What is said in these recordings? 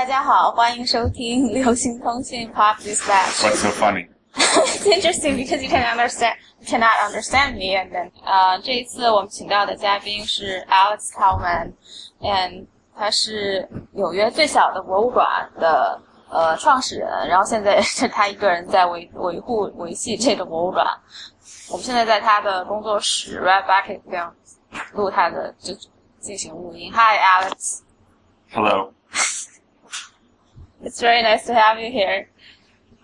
大家好，欢迎收听流行通信 Pop Dispatch. What's so funny? it's interesting because you can understand, cannot understand me. And then, 呃、uh,，这一次我们请到的嘉宾是 Alex Kalman，and 他是纽约最小的博物馆的呃创始人，然后现在是他一个人在维维护维系这个博物馆。我们现在在他的工作室 Red Bucket 这样录他的就进行录音。Hi Alex。Hello. It's very nice to have you here.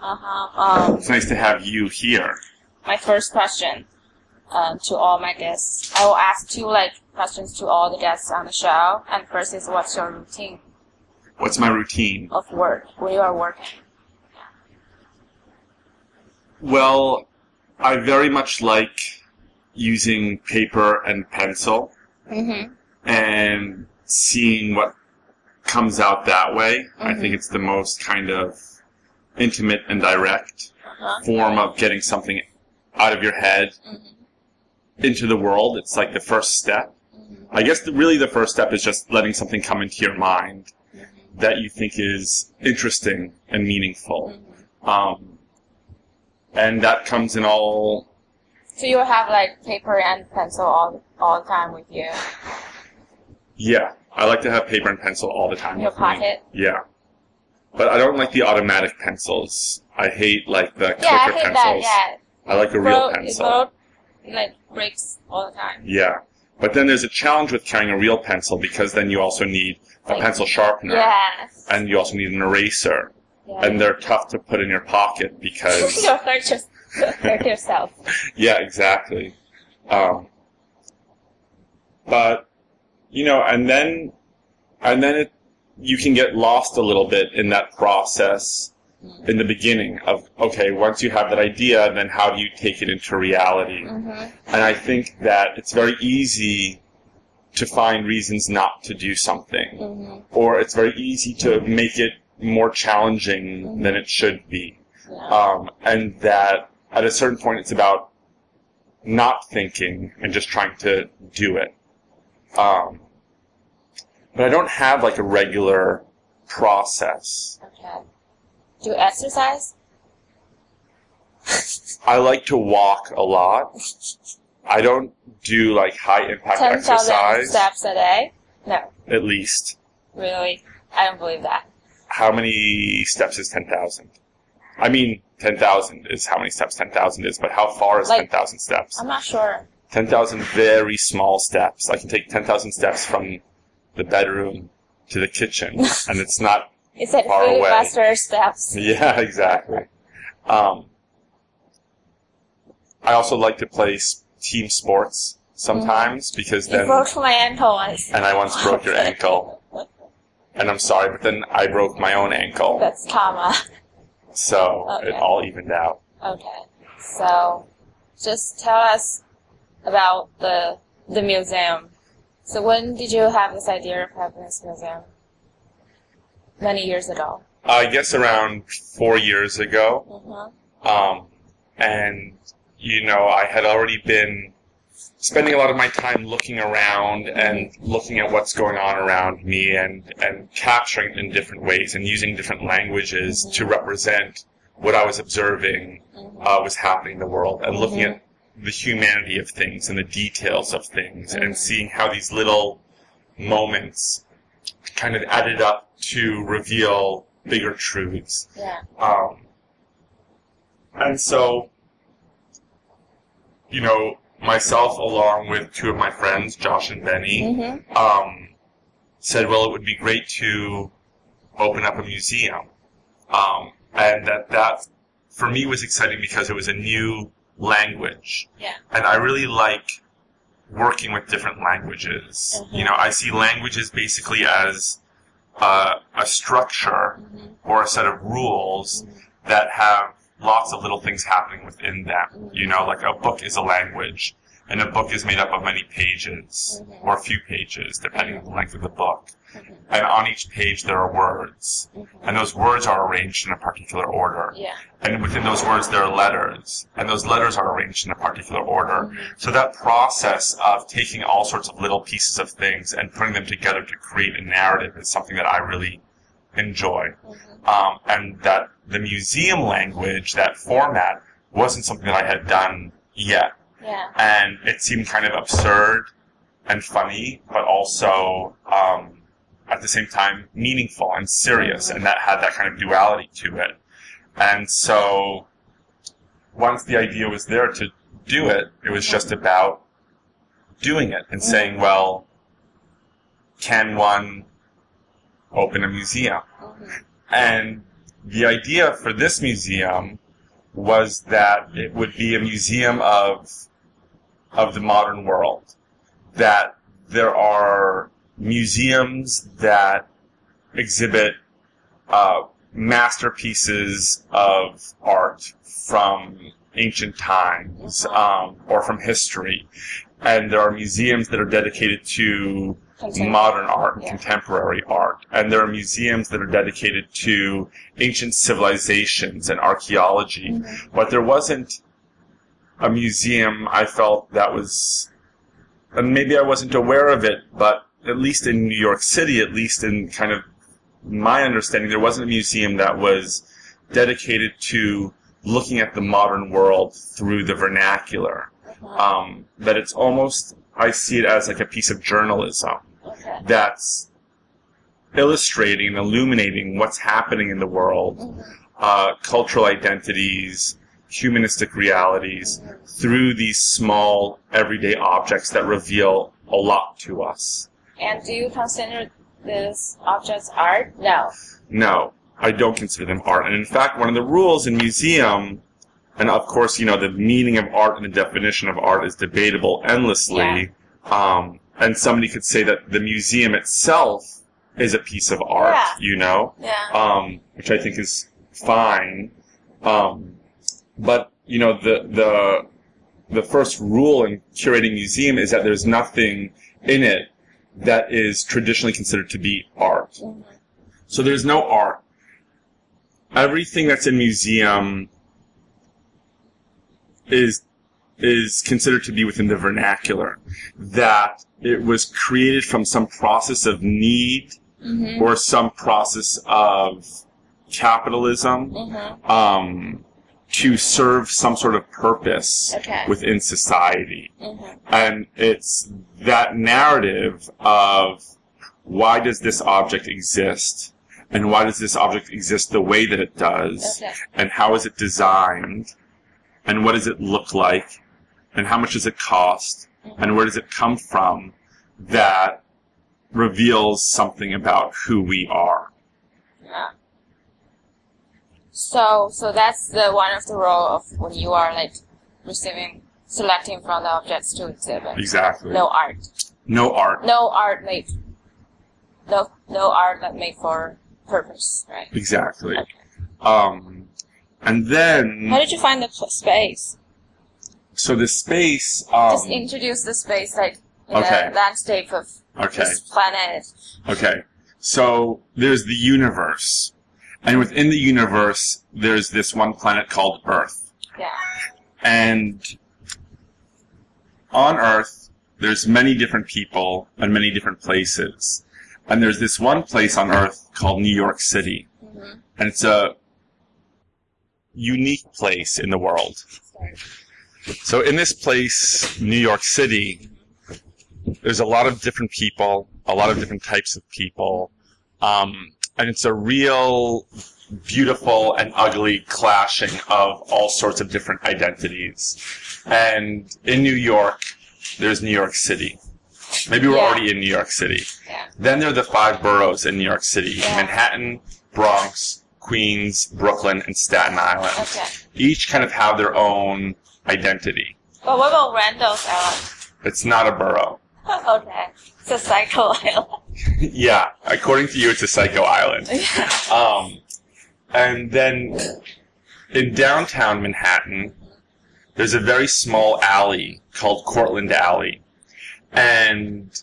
Uh-huh. Um, It's nice to have you here. my first question um, to all my guests. I will ask two like questions to all the guests on the show. And first is what's your routine What's my routine? of work when you are working? Well, I very much like using paper and pencil Mm-hmm. and seeing what comes out that way. I Mhm. think it's the most kind of intimate and direct Uh-huh. form of getting something out of your head Mm-hmm. into the world. It's like the first step. Mhm. I guess the, really the first step is just letting something come into your mind Mm-hmm. that you think is interesting and meaningful. Um, and that comes in all. So you have like paper and pencil all all the time with you Yeah, I like to have paper and pencil all the time. in your with me. pocket. Yeah, but I don't like the automatic pencils. I hate like the clicker Yeah, I hate pencils. that. I like a real Bro- it pencil. broke, it, like breaks all the time. Yeah, but then there's a challenge with carrying a real pencil because then you also need a Like- pencil sharpener Yeah. and you also need an eraser, yeah. and they're tough to put in your pocket because. You'll hurt, your, hurt yourself. Yeah, exactly. Um, but you know, and then and then it you can get lost a little bit in that process in the beginning of okay, once you have that idea, then how do you take it into reality? hmm And I think that it's very easy to find reasons not to do something, hmm or it's very easy to make it more challenging than it should be Yeah. um, and that at a certain point it's about not thinking and just trying to do it. Um, but I don't have like a regular process. Okay. Do you exercise? I like to walk a lot. I don't do like high impact 10,000 exercise, steps a day? No, at least. really. I don't believe that. How many steps is 10,000? I mean, 10,000 is how many steps 10,000 is, but how far is Like- 10,000 steps? I'm not sure. 10,000 very small steps. I can take 10,000 steps from the bedroom to the kitchen, and it's not. It's like Far away. filibuster steps. Yeah, exactly. Um, I also like to play team sports sometimes because You then. broke my ankle once. And I once broke your ankle, and I'm sorry, but then I broke my own ankle, That's karma. so Okay. it all evened out. Okay. So, just tell us about the the museum. So when did you have this idea of having this museum? Many years ago. I guess around four years ago. Mm-hmm. Um, and, you know, I had already been spending a lot of my time looking around and looking at what's going on around me and, and capturing it in different ways and using different languages to represent what I was observing uh, was happening in the world and looking at the humanity of things and the details of things and seeing how these little moments kind of added up to reveal bigger truths. Yeah. Um, and so, you know, myself along with two of my friends, Josh and Benny, Mm-hmm. um, said, well, it would be great to open up a museum. Um, and that that, for me, was exciting because it was a new language. Yeah. And I really like working with different languages. Mhm. You know, I see languages basically as uh, a structure or a set of rules that have lots of little things happening within them. You know, like a book is a language, and a book is made up of many pages, Mhm. or a few pages, depending on the length of the book. Mhm. And on each page there are words, Mm-hmm. and those words are arranged in a particular order. Yeah. And within those words there are letters, and those letters are arranged in a particular order. So that process of taking all sorts of little pieces of things and putting them together to create a narrative is something that I really enjoy. Um, and that the museum language, that format, wasn't something that I had done yet. Yeah. And it seemed kind of absurd and funny, but also, um, at the same time, meaningful and serious, and that had that kind of duality to it. And so, once the idea was there to do it, it was just about doing it and saying, well, can one open a museum? And the idea for this museum was that it would be a museum of of the modern world. That there are museums that exhibit uh, masterpieces of art from ancient times um, or from history, and there are museums that are dedicated to modern art and Yeah. contemporary art. And there are museums that are dedicated to ancient civilizations and archaeology. Mm-hmm. But there wasn't a museum I felt that was, and maybe I wasn't aware of it, but at least in New York City, at least in kind of my understanding, there wasn't a museum that was dedicated to looking at the modern world through the vernacular. Um, that it's almost, I see it as like a piece of journalism Okay. that's illustrating and illuminating what's happening in the world, uh, cultural identities, humanistic realities, through these small, everyday objects that reveal a lot to us. And do you consider these objects art? No. No, I don't consider them art. And in fact, one of the rules in museum, and of course, you know, the meaning of art and the definition of art is debatable endlessly. Um, and somebody could say that the museum itself is a piece of art, Yeah. you know, Yeah. um, which I think is fine. Um, but you know, the the the first rule in curating museum is that there's nothing in it that is traditionally considered to be art. So there's no art. Everything that's in museum is is considered to be within the vernacular. That it was created from some process of need or some process of capitalism Mm-hmm. um, to serve some sort of purpose Okay. within society. Mm-hmm. And it's that narrative of why does this object exist? And why does this object exist the way that it does? Okay. And how is it designed? And what does it look like? And how much does it cost? And where does it come from? That reveals something about who we are. Yeah. So, so that's the one of the role of when you are like receiving, selecting from the objects to exhibit. Exactly. No art. No art. No art made. No, no art that made for purpose, right? Exactly. Okay. Um, and then, How did you find the space? so the space, um, Just introduce the space, like in Okay. the landscape of okay. this planet. Okay. So there's the universe. And within the universe, there's this one planet called Earth. Yeah. And on Earth, there's many different people and many different places. And there's this one place on Earth called New York City. Mhm. And it's a unique place in the world. So in this place, New York City, there's a lot of different people, a lot of different types of people, um, and it's a real beautiful and ugly clashing of all sorts of different identities. And in New York, there's New York City. Maybe we're Yeah. already in New York City. Yeah. Then there are the five boroughs in New York City: Yeah. Manhattan, Bronx, Queens, Brooklyn, and Staten Island. Okay. Each kind of have their own identity. But what about Randall's Island? It's not a borough. okay. It's a psycho island. yeah, according to you, it's a psycho island. Um, and then in downtown Manhattan, there's a very small alley called Cortlandt Alley. And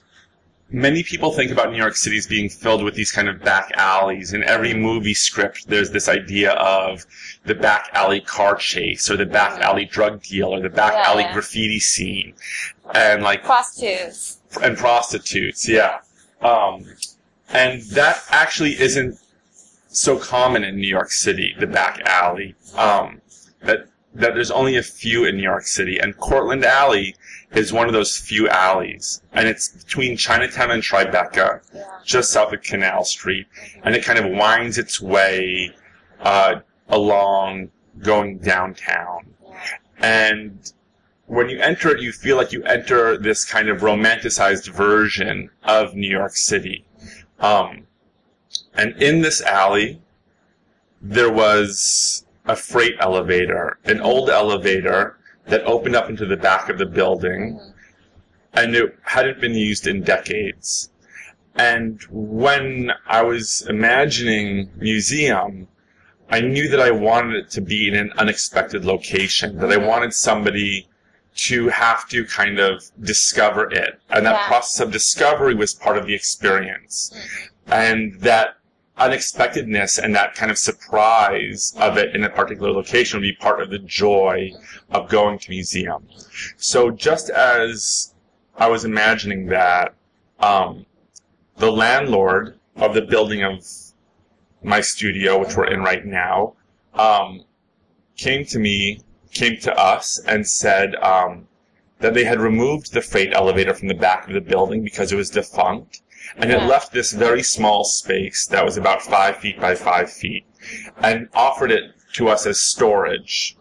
many people think about New York City as being filled with these kind of back alleys. In every movie script, there's this idea of the back alley car chase, or the back alley drug deal, or the back Yeah, alley yeah. graffiti scene. And like Prostitutes. and prostitutes, yeah. Um, and that actually isn't so common in New York City, the back alley, um, that that there's only a few in New York City, and Cortlandt Alley is one of those few alleys, and it's between Chinatown and Tribeca, just south of Canal Street, and it kind of winds its way uh, along, going downtown. And when you enter it, you feel like you enter this kind of romanticized version of New York City. Um, and in this alley, there was a freight elevator, an old elevator that opened up into the back of the building, and it hadn't been used in decades. And when I was imagining museum, I knew that I wanted it to be in an unexpected location, that I wanted somebody to have to kind of discover it. And that Yeah. process of discovery was part of the experience. And that unexpectedness and that kind of surprise of it in a particular location would be part of the joy of going to museum. So just as I was imagining that, um, the landlord of the building of my studio, which we're in right now, um, came to me, came to us, and said um, that they had removed the freight elevator from the back of the building because it was defunct, and it left this very small space that was about five feet by five feet, and offered it to us as storage.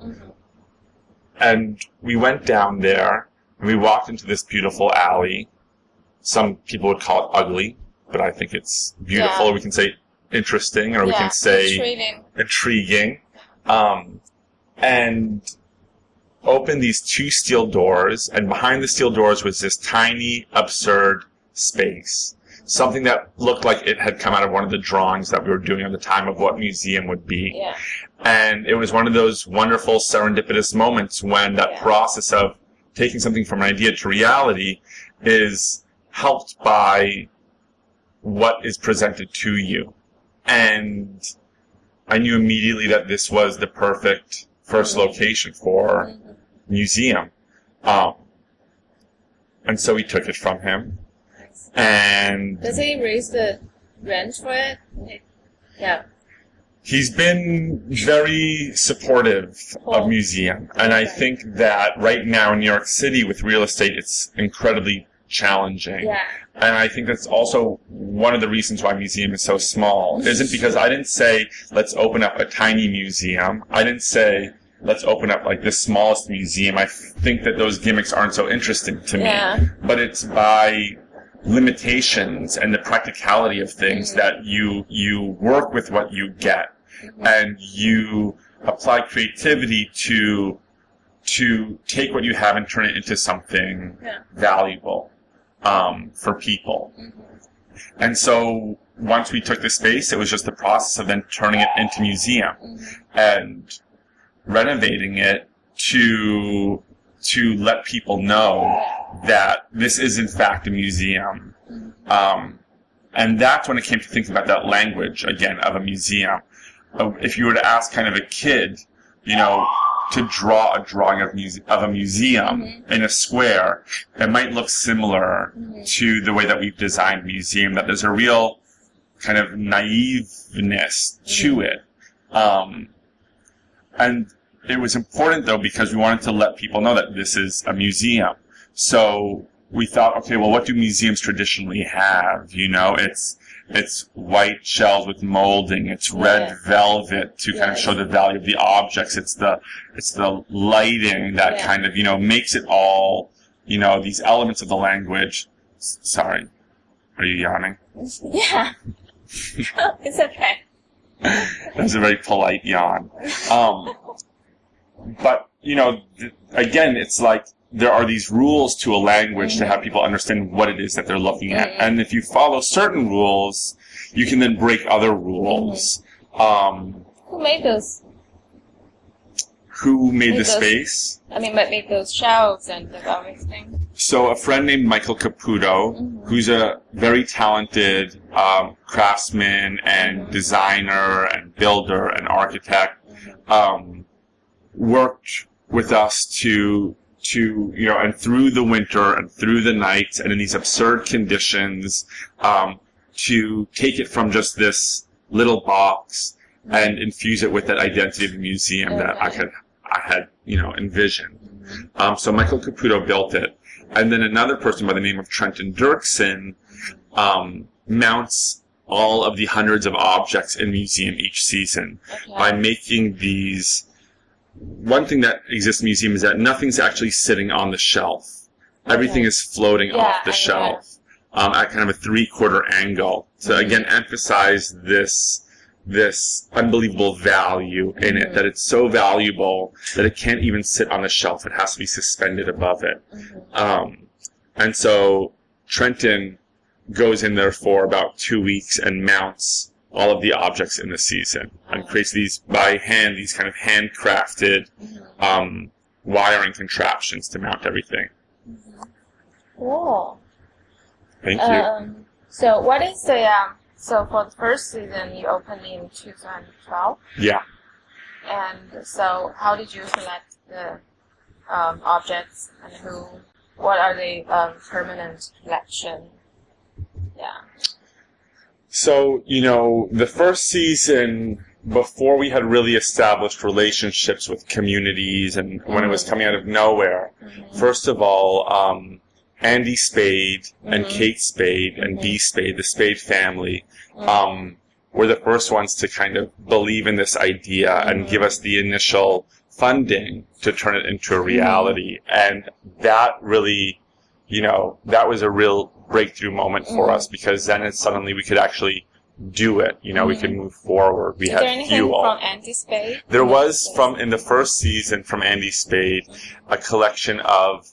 And we went down there, and we walked into this beautiful alley. Some people would call it ugly, but I think it's beautiful. Yeah. We can say interesting, or we can say Intriguing. intriguing. Um, and opened these two steel doors, and behind the steel doors was this tiny, absurd space. Something that looked like it had come out of one of the drawings that we were doing at the time of what museum would be. Yeah. And it was one of those wonderful serendipitous moments when that Yeah. process of taking something from an idea to reality is helped by what is presented to you. And I knew immediately that this was the perfect first location for Mhm. museum. Um, and so we took it from him. And Does he raise the rent for it? Yeah. he's been very supportive of museum. And I think that right now in New York City with real estate, it's incredibly challenging. Yeah. And I think that's also one of the reasons why museum is so small. Isn't because I didn't say, let's open up a tiny museum. I didn't say, let's open up like the smallest museum. I think that those gimmicks aren't so interesting to me. Yeah. But it's by limitations and the practicality of things that you, you work with what you get. And you apply creativity to, to take what you have and turn it into something Yeah. valuable um, for people. And so once we took the space, it was just the process of then turning it into museum and renovating it to to let people know that this is in fact a museum. Um, and that's when it came to thinking about that language again of a museum. Uh, If you were to ask kind of a kid, you know, to draw a drawing of, muse- of a museum in a square, it might look similar to the way that we've designed museum. That there's a real kind of naiveness to it. Um, and it was important though because we wanted to let people know that this is a museum. So we thought, okay, well, what do museums traditionally have? You know, it's it's white shells with molding. It's red Yeah. velvet to kind of show the value of the objects. It's the it's the lighting that Yeah. kind of you know makes it all you know these elements of the language. S- sorry, are you yawning? Yeah. it's okay. that was a very polite yawn. Um, but you know, th- again, it's like there are these rules to a language to have people understand what it is that they're looking at, and if you follow certain rules, you can then break other rules. Um, Who made those? who made the those- space? I mean, but made those shelves and the everything. So a friend named Michael Caputo, Mhm. who's a very talented um, craftsman and designer and builder and architect, um, worked with us to to you know and through the winter and through the nights and in these absurd conditions um, to take it from just this little box and infuse it with that identity of the museum that I could I had you know envisioned. Um, so Michael Caputo built it, and then another person by the name of Trenton Dirksen um, mounts all of the hundreds of objects in the museum each season Okay. by making these. One thing that exists in the museum is that nothing's actually sitting on the shelf. Everything Okay. is floating Yeah, off the I shelf um, at kind of a three-quarter angle to Mhm. again emphasize this this unbelievable value in it. Mhm. That it's so valuable that it can't even sit on the shelf. It has to be suspended above it. Mhm. Um, and so Trenton goes in there for about two weeks and mounts all of the objects in the season and creates these by hand, these kind of handcrafted Mhm. um, wiring contraptions to mount everything. Cool. Thank you. Um, so what is the um? So for the first season, you opened in 2012, yeah. and so how did you select the um, objects and who? What are the um, permanent collection? Yeah. So, you know, the first season, before we had really established relationships with communities and when it was Mhm. coming out of nowhere, Mhm. First of all, um, Andy Spade and Mhm. Kate Spade and Mhm. B Spade, the Spade family, Mhm. um, were the first ones to kind of believe in this idea and give us the initial funding to turn it into a Mm-hmm. reality. And that really, you know, that was a real breakthrough moment for Mhm. us because then it suddenly we could actually do it. You know, we Mhm. could move forward. We Is had there anything fuel. from Andy Spade? There was from in the first season from Andy Spade a collection of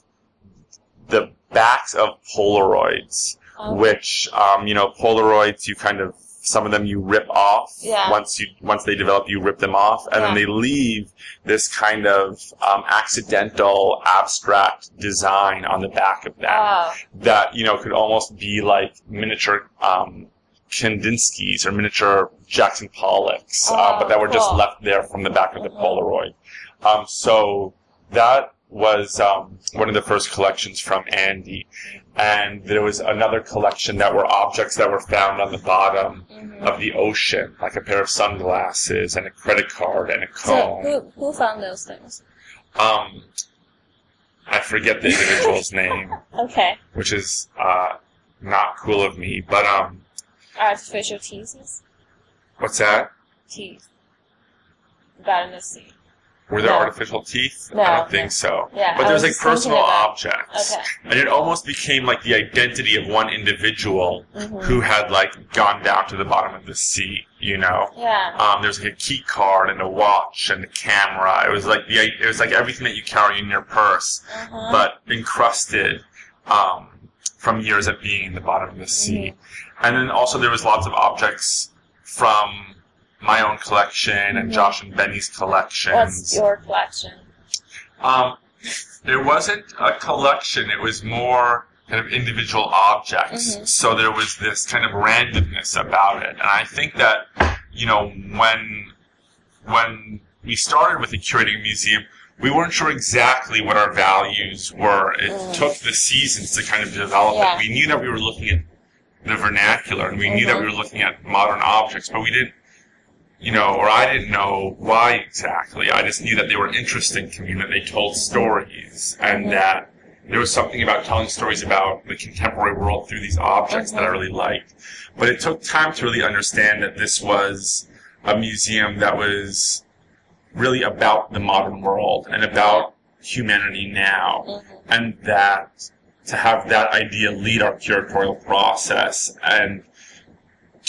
the backs of Polaroids, Oh. which um, you know Polaroids you kind of some of them you rip off Yeah. once you once they develop you rip them off and then they leave this kind of um, accidental abstract design on the back of them Oh. that you know could almost be like miniature um, Kandinsky's or miniature Jackson Pollocks, uh, Oh, but that were just left there from the back of the Mhm. Polaroid. Um, so that was um, one of the first collections from Andy, and there was another collection that were objects that were found on the bottom Mhm. of the ocean, like a pair of sunglasses and a credit card and a comb. So who who found those things? Um, I forget the individual's name, Okay. which is uh, not cool of me, but um, Artificial teeth. what's that? Teeth. Got in the sea. Were there No. artificial teeth? No, I don't think so. Yeah, But I there's was like personal objects. Okay. And it almost became like the identity of one individual Mhm. who had like gone down to the bottom of the sea, you know? Yeah. Um, there's like a key card and a watch and a camera. It was like the it was like everything that you carry in your purse, Uh-huh. but encrusted um, from years of being in the bottom of the sea. Mm-hmm. And then also there was lots of objects from my own collection and. Josh and Benny's collections. What's your collection? Um, there wasn't a collection. It was more kind of individual objects. Mhm. So there was this kind of randomness about it. And I think that, you know, when, when we started with the curating museum, we weren't sure exactly what our values were. It Mm. took the seasons to kind of develop Yeah. it. We knew that we were looking at the vernacular and we knew that Mhm. we were looking at modern objects, but we didn't you know, or I didn't know why exactly. I just knew that they were interesting to me, that they told stories, and Mhm. that there was something about telling stories about the contemporary world through these objects that I Mhm. really liked. But it took time to really understand that this was a museum that was really about the modern world and about humanity now, Mhm. and that to have that idea lead our curatorial process and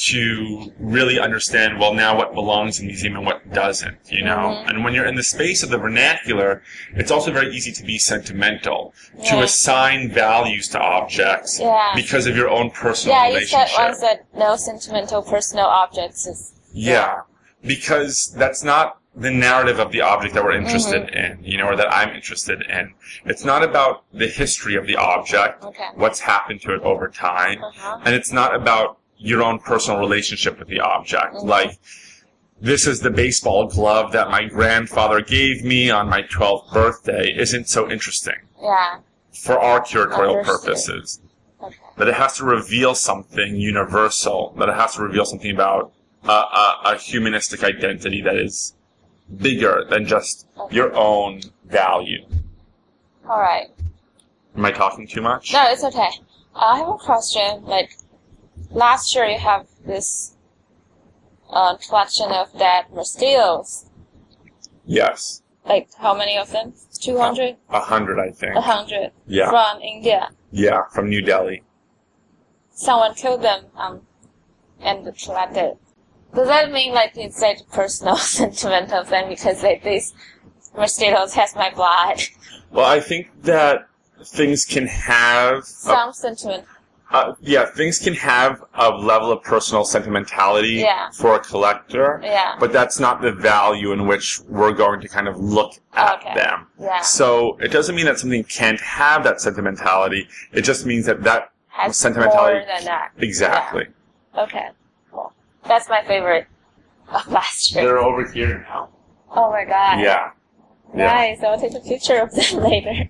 to really understand well now what belongs in the museum and what doesn't you know Mhm. and when you're in the space of the vernacular it's also very easy to be sentimental to assign values to objects Yeah. because of your own personal Yeah, you said relationship once that no sentimental personal objects is. yeah because that's not the narrative of the object that we're interested Mm-hmm. in you know or that i'm interested in it's not about the history of the object Okay. what's happened to it over time Uh-huh. and it's not about your own personal relationship with the object. Mhm. Like, this is the baseball glove that my grandfather gave me on my 12th birthday isn't so interesting Yeah. for our curatorial Understood. purposes. Okay. That it has to reveal something universal, that it has to reveal something about a, a, a humanistic identity that is bigger than just your own value. All right. Am I talking too much? No, it's okay. I have a question. Like, last year you have this uh, collection of dead mosquitoes. Yes. Like, how many of them? 200? A hundred, I think. A 100? Yeah. From India. Yeah, from New Delhi. Someone killed them um, and collected. Does that mean, like, it's like personal sentiment of them because like, these mosquitoes has my blood? Well, I think that things can have a Some sentiment. Uh, yeah, things can have a level of personal sentimentality Yeah. for a collector, Yeah. but that's not the value in which we're going to kind of look at Okay. them. Yeah. So it doesn't mean that something can't have that sentimentality. It just means that that Has sentimentality- more than that. exactly. Okay. Cool. That's my favorite of last year. They're over here now. Oh my god. Yeah. Yeah. Nice. I'll take a picture of them later.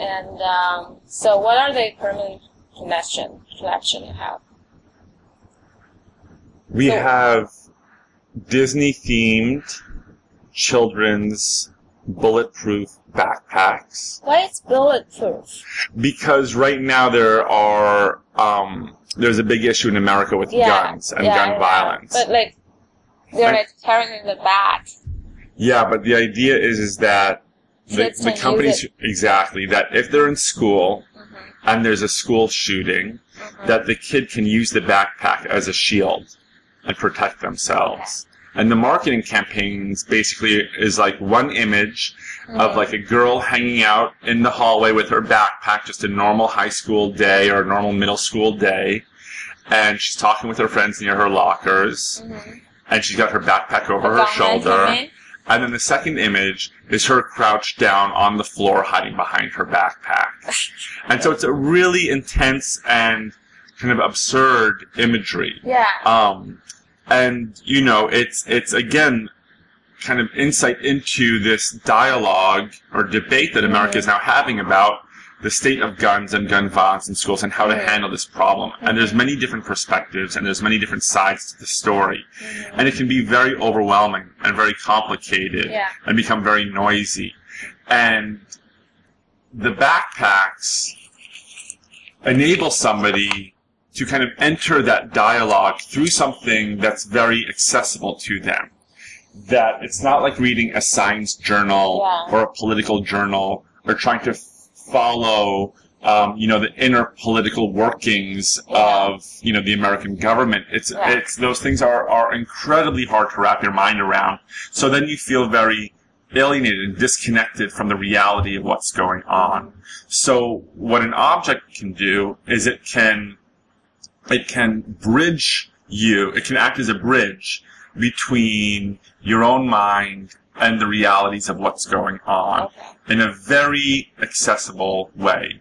And um, so, what are the permanent collection collection you have? We So- have Disney themed children's bulletproof backpacks. Why is bulletproof? because right now there are um, there's a big issue in America with Yeah. guns and yeah, gun violence. But like, they're And- like carrying in the back. yeah, but the idea is is that the, the companies exactly that if they're in school Mm-hmm. and there's a school shooting, that the kid can use the backpack as a shield and protect themselves. And the marketing campaigns basically is like one image Mm-hmm. of like a girl hanging out in the hallway with her backpack, just a normal high school day or a normal middle school day. And she's talking with her friends near her lockers. And she's got her backpack over her shoulder. And then the second image is her crouched down on the floor hiding behind her backpack. and so it's a really intense and kind of absurd imagery. Yeah. Um, and you know, it's it's again kind of insight into this dialogue or debate that America is now having about the state of guns and gun violence in schools and how to handle this problem. And there's many different perspectives and there's many different sides to the story. Mm-hmm. And it can be very overwhelming and very complicated Yeah. and become very noisy. And the backpacks enable somebody to kind of enter that dialogue through something that's very accessible to them. That it's not like reading a science journal Yeah. or a political journal or trying to follow, um, you know, the inner political workings of, you know, the American government. It's, Yeah. it's, those things are, are incredibly hard to wrap your mind around. So then you feel very alienated and disconnected from the reality of what's going on. So what an object can do is it can it can bridge you, it can act as a bridge between your own mind and the realities of what's going on Okay. In a very accessible way.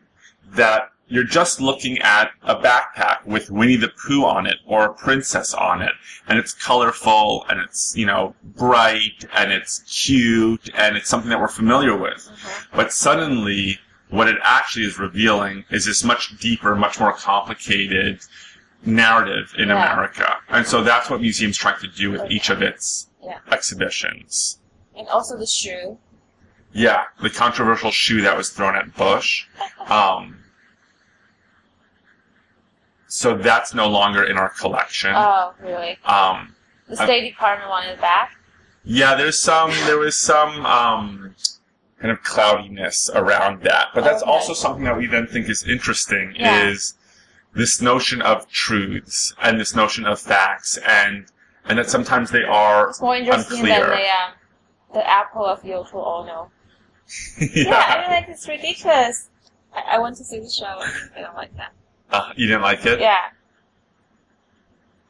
That you're just looking at a backpack with Winnie the Pooh on it or a princess on it, and it's colorful and it's, you know, bright and it's cute and it's something that we're familiar with. Mm-hmm. But suddenly, what it actually is revealing is this much deeper, much more complicated narrative in Yeah. America. And so that's what museums trying to do with each of its Yeah. exhibitions. And also the shoe. Yeah, the controversial shoe that was thrown at Bush. Um, so that's no longer in our collection. Oh, really? Um, The State Department wanted it back. yeah, there's some, there was some, um, kind of cloudiness around that. But that's Okay. also something that we then think is interesting Yeah. is this notion of truths and this notion of facts and, and that sometimes they are It's more interesting unclear. than the um, the apple of Yoko Ono. Yeah. Yeah, I mean, like it's ridiculous. I, I went to see the show. I don't like that. Uh, you didn't like it? Yeah.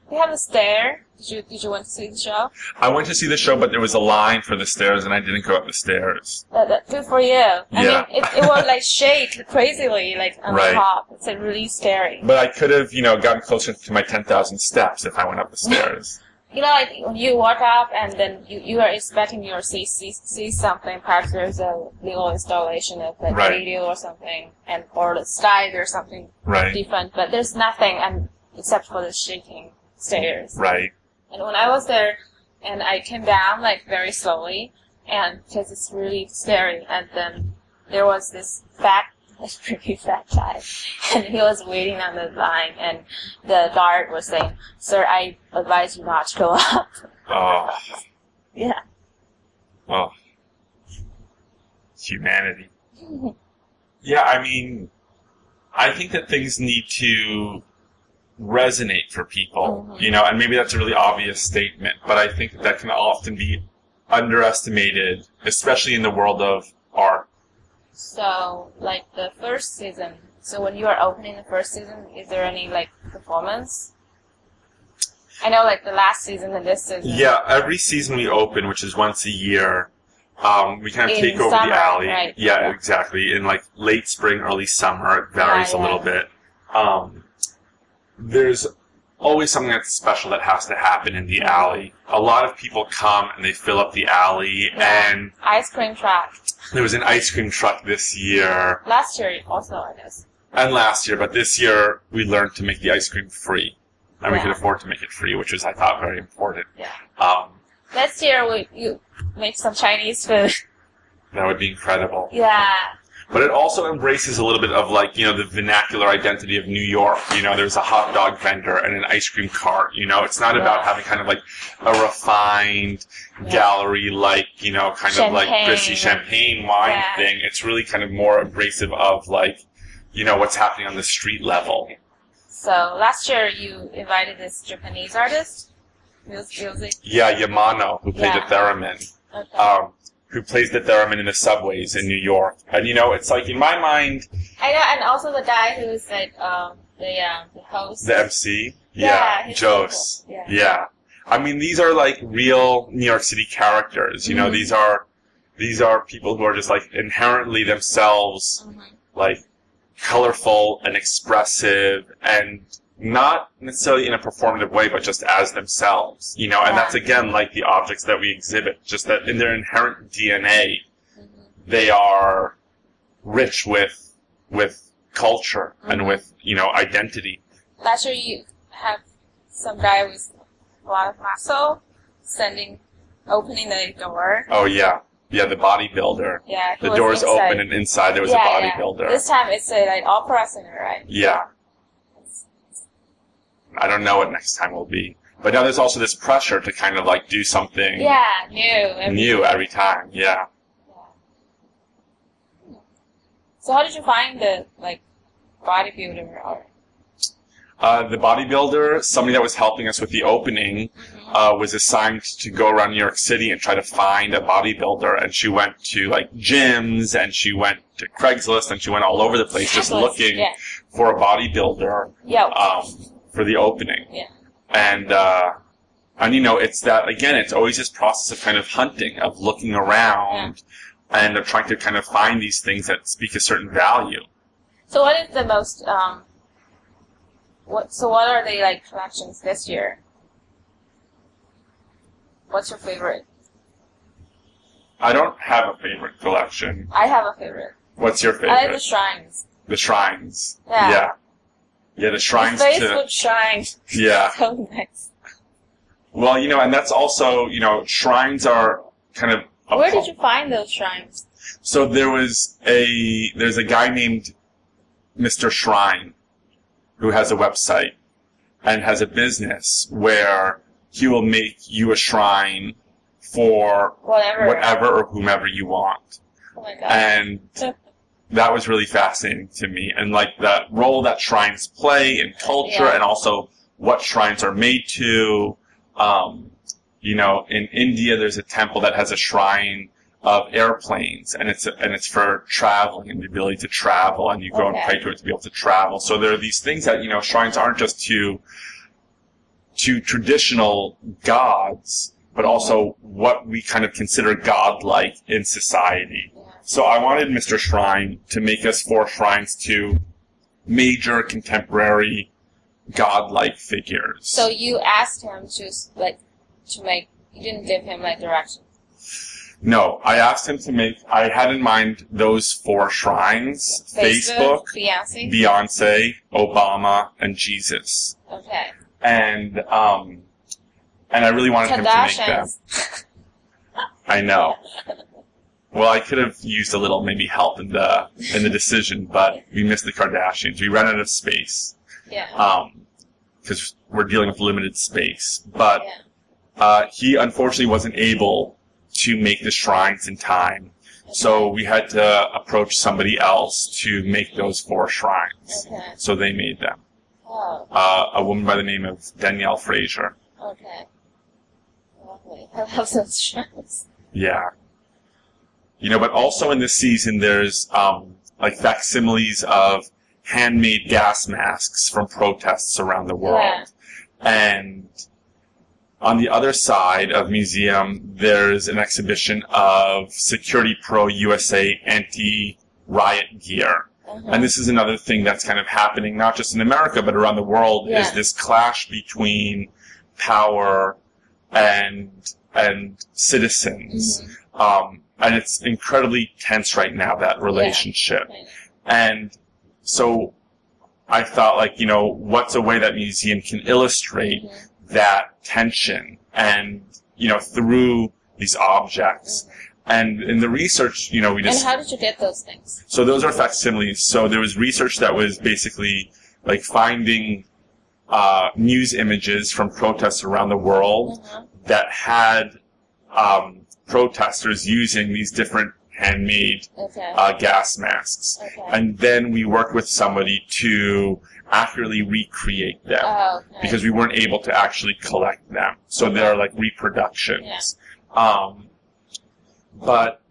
They have a stair. Did you Did you want to see the show? I went to see the show, but there was a line for the stairs, and I didn't go up the stairs. That, that, good for you. I Yeah. mean, it, it will like shake crazily, like on Right. the top. It's like really scary. But I could have, you know, gotten closer to my 10,000 steps if I went up the stairs. You know, like you walk up and then you, you are expecting you see, see see something. Perhaps there's a little installation of like Right. radio or something, and or the slide or something right. different. But there's nothing, and except for the shaking stairs. Right. And when I was there, and I came down like very slowly, and because it's really scary, and then there was this fat, this pretty fat guy, and he was waiting on the line, and the guard was saying, "Sir, I advise you not to go up." Oh, yeah. oh. Humanity. Yeah, I mean, I think that things need to resonate for people, Mhm. you know, and maybe that's a really obvious statement, but I think that, that can often be underestimated, especially in the world of art. So, like the first season. So when you are opening the first season, is there any like performance? I know, like the last season and this season. Yeah, every season we open, which is once a year, um, we kind of In take over summer, the alley. right. Yeah, Yeah. exactly. In like late spring, early summer, it varies Yeah, a little bit. Um, there's always something that's special that has to happen in the alley. A lot of people come and they fill up the alley, Yeah. and Ice cream truck. There was an ice cream truck this year Last year also, I guess. and last year, but this year we learned to make the ice cream free. And we could afford to make it free, which was, I thought, very important. Yeah. Um, Last year we you make some Chinese food. that would be incredible. yeah. But it also embraces a little bit of like, you know, the vernacular identity of New York. You know, there's a hot dog vendor and an ice cream cart. You know, it's not about having kind of like a refined Yeah. gallery like, you know, kind of like Champagne. Brissy champagne wine Yeah. thing. It's really kind of more abrasive of like, you know, what's happening on the street level. So last year you invited this Japanese artist, mus- music. Yeah, Yamano, who played Yeah. the theremin. Okay. Um, who plays the theremin in the subways in New York. And you know, it's like in my mind, I know, and also the guy who's like um the um the host. the MC. Yeah, Yeah, Jose. Yeah. Yeah. I mean, these are like real New York City characters. You know, Mhm. these are these are people who are just like inherently themselves, Mhm. like colorful and expressive, and not necessarily in a performative way, but just as themselves. You know, and that's again like the objects that we exhibit, just that in their inherent DNA, Mhm. they are rich with with culture and Mhm. with you know identity. Last year you have some guy with a lot of muscle sending, opening the door. Oh yeah, yeah, the bodybuilder. Yeah, The doors inside. open and inside there was yeah, a yeah. bodybuilder. This time it's a like opera singer, right? Yeah. I don't know what next time will be. But now there's also this pressure to kind of like do something Yeah, new. every- new every time. Yeah. Yeah. So how did you find the like bodybuilder or? Uh, the bodybuilder, somebody that was helping us with the opening, uh, was assigned to go around New York City and try to find a bodybuilder. And she went to like gyms and she went to Craigslist and she went all over the place just looking Yeah. for a bodybuilder. Yeah. um, for the opening. Yeah. And, uh, and you know, it's that, again, it's always this process of kind of hunting, of looking around, and of trying to kind of find these things that speak a certain value. So what is the most um? What so what are the like collections this year? What's your favorite? I don't have a favorite collection. I have a favorite. What's your favorite? I like the shrines. The shrines. Yeah. Yeah. Yeah, the shrines the to, Facebook shrines. yeah. So oh, nice. Well, you know, and that's also, you know, shrines are kind of, Where did you find those shrines? So there was a there's a guy named Mr. Shrine who has a website and has a business where he will make you a shrine for Whatever. whatever or whomever you want. Oh my god. And that was really fascinating to me. And like that role that shrines play in culture Yeah. and also what shrines are made to. Um, you know, in India there's a temple that has a shrine of airplanes and it's and it's for traveling and the ability to travel and you go and pray to it to be able to travel. So there are these things that, you know, shrines aren't just to to traditional gods, but also what we kind of consider godlike in society. So I wanted Mr. Shrine to make us four shrines to major contemporary godlike figures. So you asked him to like to make. You didn't give him like directions. no, I asked him to make. I had in mind those four shrines: Facebook, Beyonce. Beyonce, Obama, and Jesus. Okay. and um, and I really wanted him to make them. I know. Well, I could have used a little maybe help in the in the decision, but we missed the Kardashians. We ran out of space Yeah. because we're dealing with limited space. But yeah. uh, he unfortunately wasn't able to make the shrines in time, so we had to approach somebody else to make those four shrines. Okay. So they made them. Oh, Uh, a woman by the name of Danielle Fraser. okay. Lovely. I love those shows. Yeah. You know, but also in this season, there's um, like facsimiles of handmade gas masks from protests around the world. Yeah. And on the other side of museum, there's an exhibition of Security Pro USA anti-riot gear. Uh-huh. And this is another thing that's kind of happening, not just in America, but around the world, Yeah. is this clash between power and and citizens. Mhm. Um, and it's incredibly tense right now, that relationship. Right. And so I thought, like, you know, what's a way that museum can illustrate Mhm. that tension and, you know, through these objects. And in the research, you know, we just. And how did you get those things? so those are facsimiles. So there was research that was basically like finding uh, news images from protests around the world Uh-huh. That had um, protesters using these different handmade Okay. uh, gas masks. okay. And then we worked with somebody to accurately recreate them oh, okay. because we weren't able to actually collect them. So they're like reproductions. Um, but,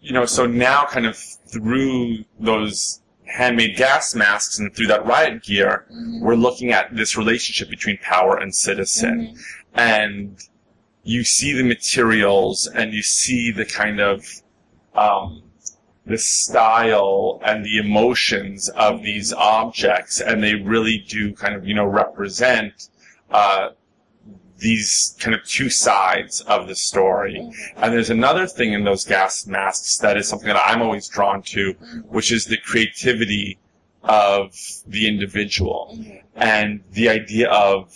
you know, so now kind of through those handmade gas masks and through that riot gear, Mhm. we're looking at this relationship between power and citizen. Mhm. And you see the materials and you see the kind of, um, the style and the emotions of these objects, and they really do kind of, you know, represent, uh, these kind of two sides of the story. Mhm. And there's another thing in those gas masks that is something that I'm always drawn to, Mhm. which is the creativity of the individual Mhm. and the idea of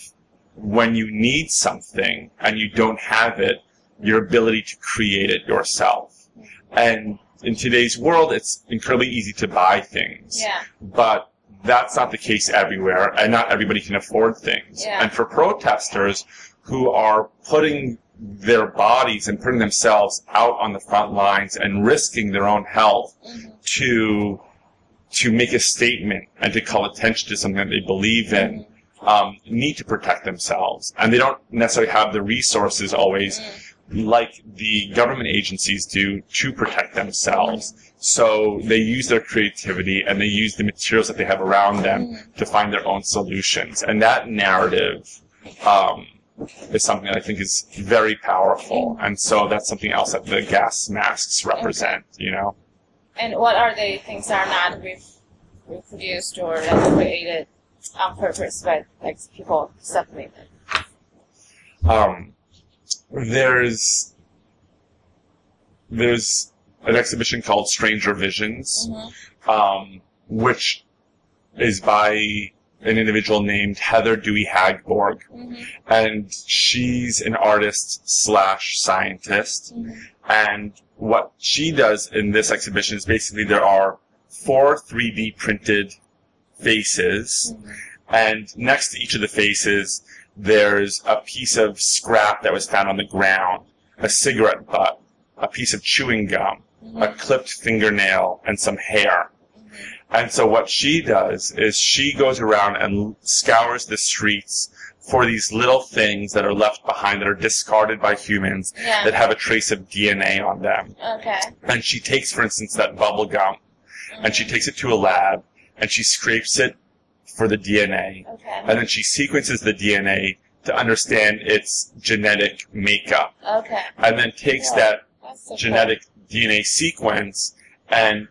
when you need something and you don't have it, your ability to create it yourself. And in today's world, it's incredibly easy to buy things Yeah. but that's not the case everywhere, and not everybody can afford things. Yeah. And for protesters who are putting their bodies and putting themselves out on the front lines and risking their own health Mhm. to to make a statement and to call attention to something that they believe in, Mm-hmm. Um, need to protect themselves, and they don't necessarily have the resources always Mm. like the government agencies do to protect themselves. So they use their creativity and they use the materials that they have around them to find their own solutions. And that narrative um, is something that I think is very powerful. And so that's something else that the gas masks represent, you know? And what are the things that are not re- reproduced or like created on purpose, but like people separated? Um, there's there's an exhibition called Stranger Visions, Mhm. um, which is by an individual named Heather Dewey Hagborg, Mhm. and she's an artist slash scientist. Mhm. And what she does in this exhibition is basically there are four 3D printed faces, and next to each of the faces, there's a piece of scrap that was found on the ground, a cigarette butt, a piece of chewing gum, a clipped fingernail, and some hair. And so what she does is she goes around and scours the streets for these little things that are left behind that are discarded by humans Yeah. that have a trace of DNA on them. Okay. And she takes, for instance, that bubble gum and she mm-hmm. takes it to a lab and she scrapes it for the DNA. Okay. And then she sequences the DNA to understand its genetic makeup. Okay. And then takes Yeah. that so cool. genetic DNA sequence and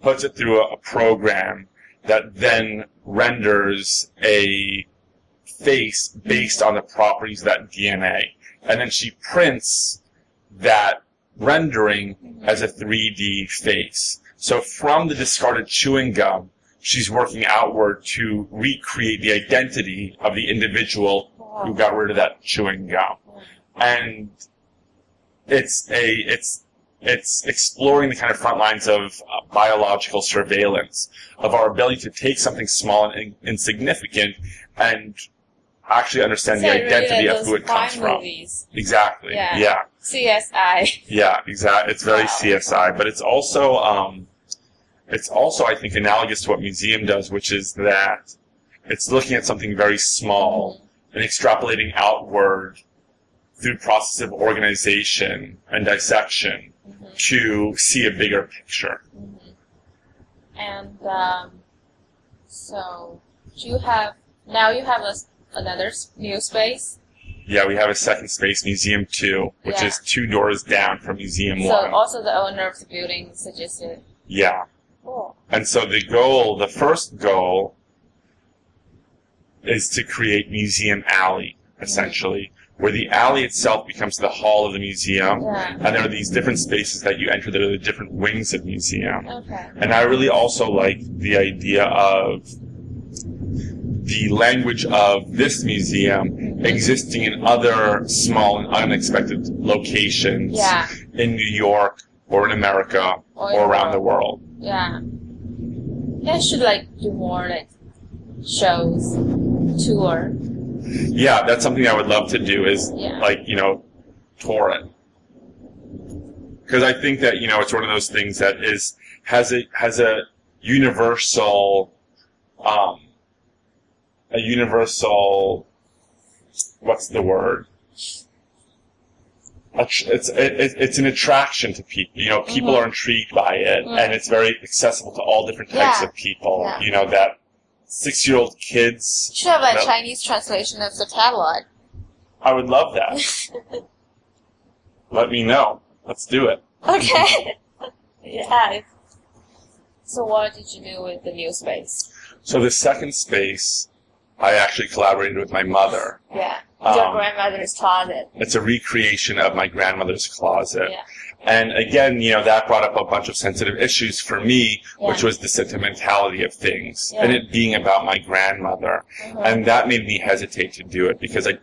puts it through a, a program that then renders a face based on the properties of that DNA. And then she prints that rendering mm-hmm. as a 3D face. So from the discarded chewing gum, she's working outward to recreate the identity of the individual who got rid of that chewing gum. And it's a, it's, it's exploring the kind of front lines of uh, biological surveillance, of our ability to take something small and in- insignificant and actually understand the So really identity like of who it comes crime from. movies. Exactly. Yeah. yeah. CSI. Yeah, exactly. It's very Wow. CSI, but it's also um, it's also I think analogous to what museum does, which is that it's looking at something very small and extrapolating outward through process of organization and dissection Mhm. to see a bigger picture. Mhm. And um, so do you have now you have a, another new space. Yeah, we have a second space, Museum Two, which Yeah. is two doors down from Museum So One. So also the owner of the building suggested. yeah. Cool. And so the goal, the first goal, is to create Museum Alley, essentially, where the alley itself becomes the hall of the museum, Yeah. and there are these different spaces that you enter that are the different wings of the museum. Okay. And I really also like the idea of the language of this museum existing in other small and unexpected locations Yeah. in New York or in America Or or, around the the world. Yeah. Yeah, I should like do more like shows, tour. Yeah, that's something I would love to do is Yeah. like, you know, tour it. Cause I think that, you know, it's one of those things that is, has a, has a universal, um, a universal, what's the word? It's, it, it- it's an attraction to people. You know, people Mhm. are intrigued by it Mhm. and it's very accessible to all different types Yeah. of people. Yeah. You know, that six-year-old kids, you Should have a No. Chinese translation of the catalog. I would love that. Let me know. Let's do it. okay. yeah. So what did you do with the new space? So the second space, I actually collaborated with my mother. Yeah. Your Um, grandmother's closet. It's a recreation of my grandmother's closet. Yeah. And again, you know, that brought up a bunch of sensitive issues for me, which was the sentimentality of things Yeah. and it being about my grandmother. Mhm. And that made me hesitate to do it because I,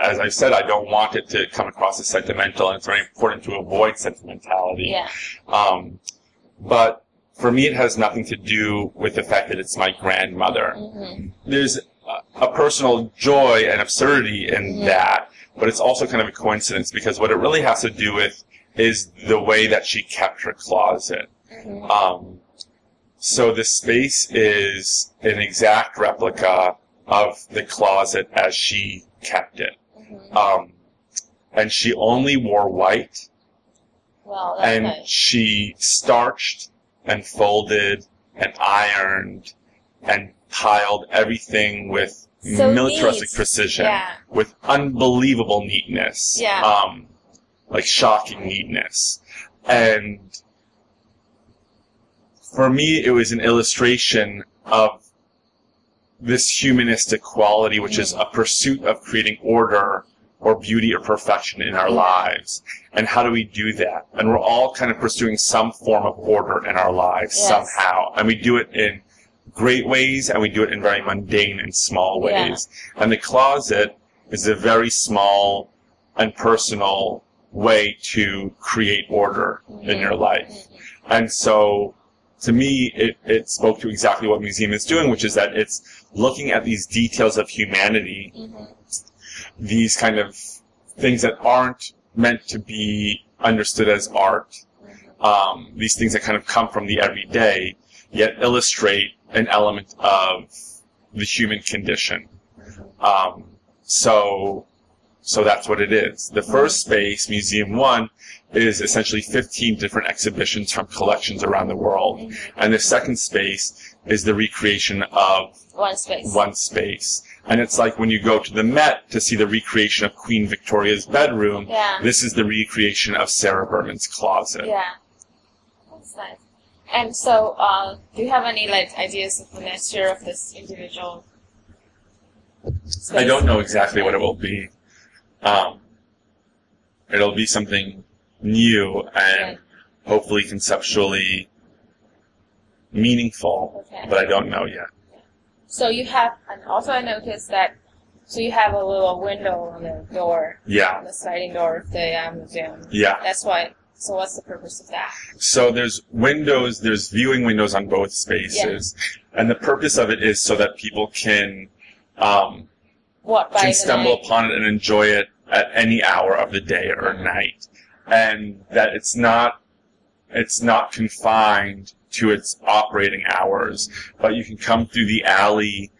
as I said, I don't want it to come across as sentimental and it's very important to avoid sentimentality. yeah. Um, but for me, it has nothing to do with the fact that it's my grandmother. hmm There's a, a personal joy and absurdity in that, but it's also kind of a coincidence because what it really has to do with is the way that she kept her closet. hmm Um, so the space is an exact replica of the closet as she kept it. hmm Um, and she only wore white Well, and nice. she starched and folded and ironed and piled everything with So militaristic neat. precision, Yeah. with unbelievable neatness, Yeah. um, like shocking neatness. And for me, it was an illustration of this humanistic quality, which is a pursuit of creating order or beauty or perfection in our lives. And how do we do that? And we're all kind of pursuing some form of order in our lives Yes. somehow. And we do it in great ways and we do it in very mundane and small Yeah. ways. And the closet is a very small and personal way to create order in Mhm. your life. And so, to me, it, it spoke to exactly what museum is doing, which is that it's looking at these details of humanity, hmm these kind of things that aren't meant to be understood as art, um, these things that kind of come from the everyday, yet illustrate an element of the human condition. Um, so, so that's what it is. The first space, Museum One, is essentially 15 different exhibitions from collections around the world. And the second space is the recreation of One space. one space. And it's like when you go to the Met to see the recreation of Queen Victoria's bedroom, Yeah. this is the recreation of Sarah Berman's closet. Yeah. That's nice. And so, uh, do you have any like ideas of the next year of this individual? Space? I don't know exactly what it will be. Um, it'll be something new and hopefully conceptually meaningful, Okay. but I don't know yet. So you have, and also I noticed that, so you have a little window on the door, Yeah, on the sliding door of the uh, museum. yeah. That's why. So what's the purpose of that? So there's windows, there's viewing windows on both spaces, and the purpose of it is so that people can um, What can stumble night? upon it and enjoy it at any hour of the day or night, and that it's not it's not confined to its operating hours, but you can come through the alley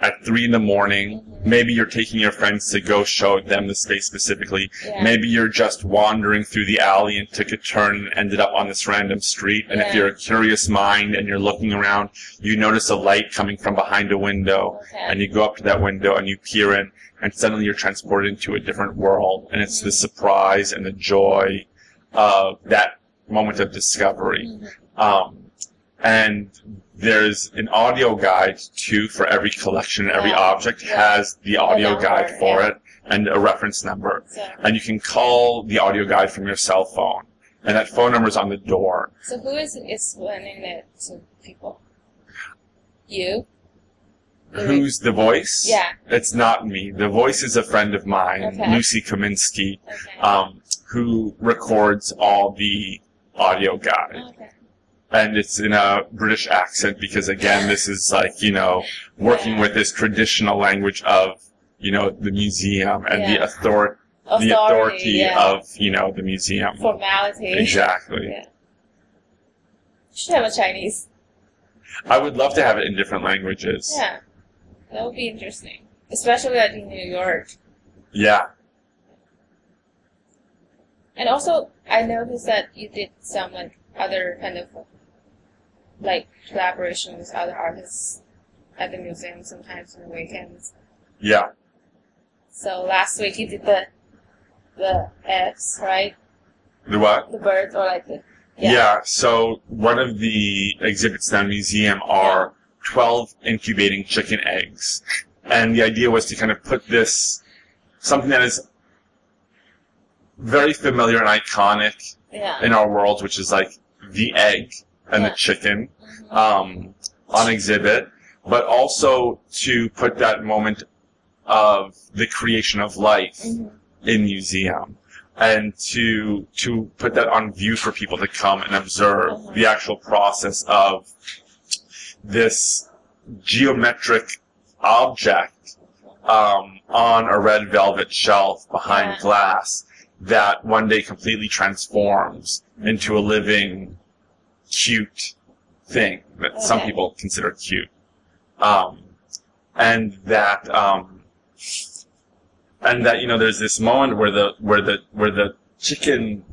at three in the morning. Maybe you're taking your friends to go show them the space specifically. Yeah. Maybe you're just wandering through the alley and took a turn and ended up on this random street. And if you're a curious mind and you're looking around, you notice a light coming from behind a window Okay. and you go up to that window and you peer in and suddenly you're transported into a different world and it's the Mhm. surprise and the joy of that moment of discovery. Mhm. Um, and there's an audio guide too for every collection, every Yeah. object has the audio guide for yeah. it and a reference number. So, And you can call the audio guide from your cell phone. And that phone number is on the door. so who is explaining it to people? You? Who's the voice? Yeah. It's not me. The voice is a friend of mine, Okay. Lucy Kaminsky, Okay. um, who records all the audio guide. okay. And it's in a British accent because again, this is like you know working with this traditional language of you know the museum and the author Authority, the authority yeah. of you know the museum. formality. Exactly. Yeah. Should have a Chinese. I would love to have it in different languages. Yeah. That would be interesting. Especially like in New York. Yeah. And also, I noticed that you did some like other kind of like collaboration with other artists at the museum sometimes on the weekends. Yeah. So last week he did the the eggs, right? The what? The birds or like the Yeah. So one of the exhibits in the museum are 12 incubating chicken eggs. And the idea was to kind of put this, something that is very familiar and iconic yeah. in our world, which is like the egg and the chicken, um, on exhibit, but also to put that moment of the creation of life Mhm. in museum and to to put that on view for people to come and observe Mhm. the actual process of this geometric object um, on a red velvet shelf behind glass that one day completely transforms into a living, cute thing that some people consider cute. Um, and that um, and that you know there's this moment where the where the where the chicken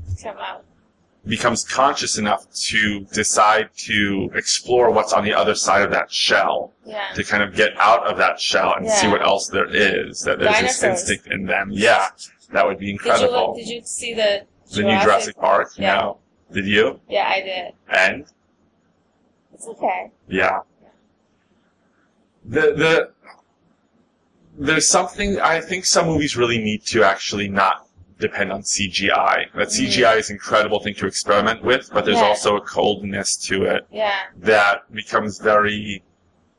becomes conscious enough to decide to explore what's on the other side of that shell Yeah. to kind of get out of that shell and see what else there is that there's this instinct in them. Yeah. That would be Did you incredible. look, did you see the the new Jurassic Park? Yeah. no did you Yeah, I did. and It's okay. Yeah. The the there's something I think some movies really need to actually not depend on CGI. That mm-hmm. CGI is an incredible thing to experiment with, but there's Yeah. also a coldness to it Yeah. that becomes very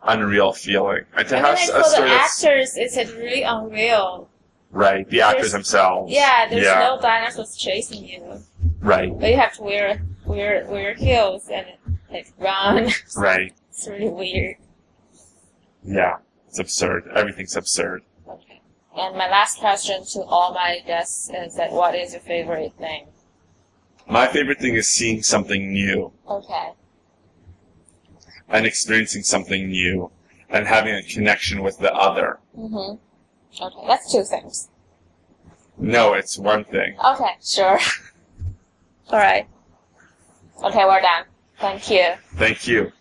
unreal feeling. And to And have then a for the actors, it's a really unreal. right, the actors themselves. Yeah, there's yeah, no dinosaurs chasing you, right, but you have to wear wear wear heels and like run. right, it's really weird. yeah. It's absurd. Everything's absurd. Okay. And my last question to all my guests is that what is your favorite thing? My favorite thing is seeing something new. Okay. and experiencing something new and having a connection with the other. Mhm. Okay, that's two things. No, it's one thing. Okay, sure. all right. Okay, we're done. Thank you. Thank you.